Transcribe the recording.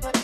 but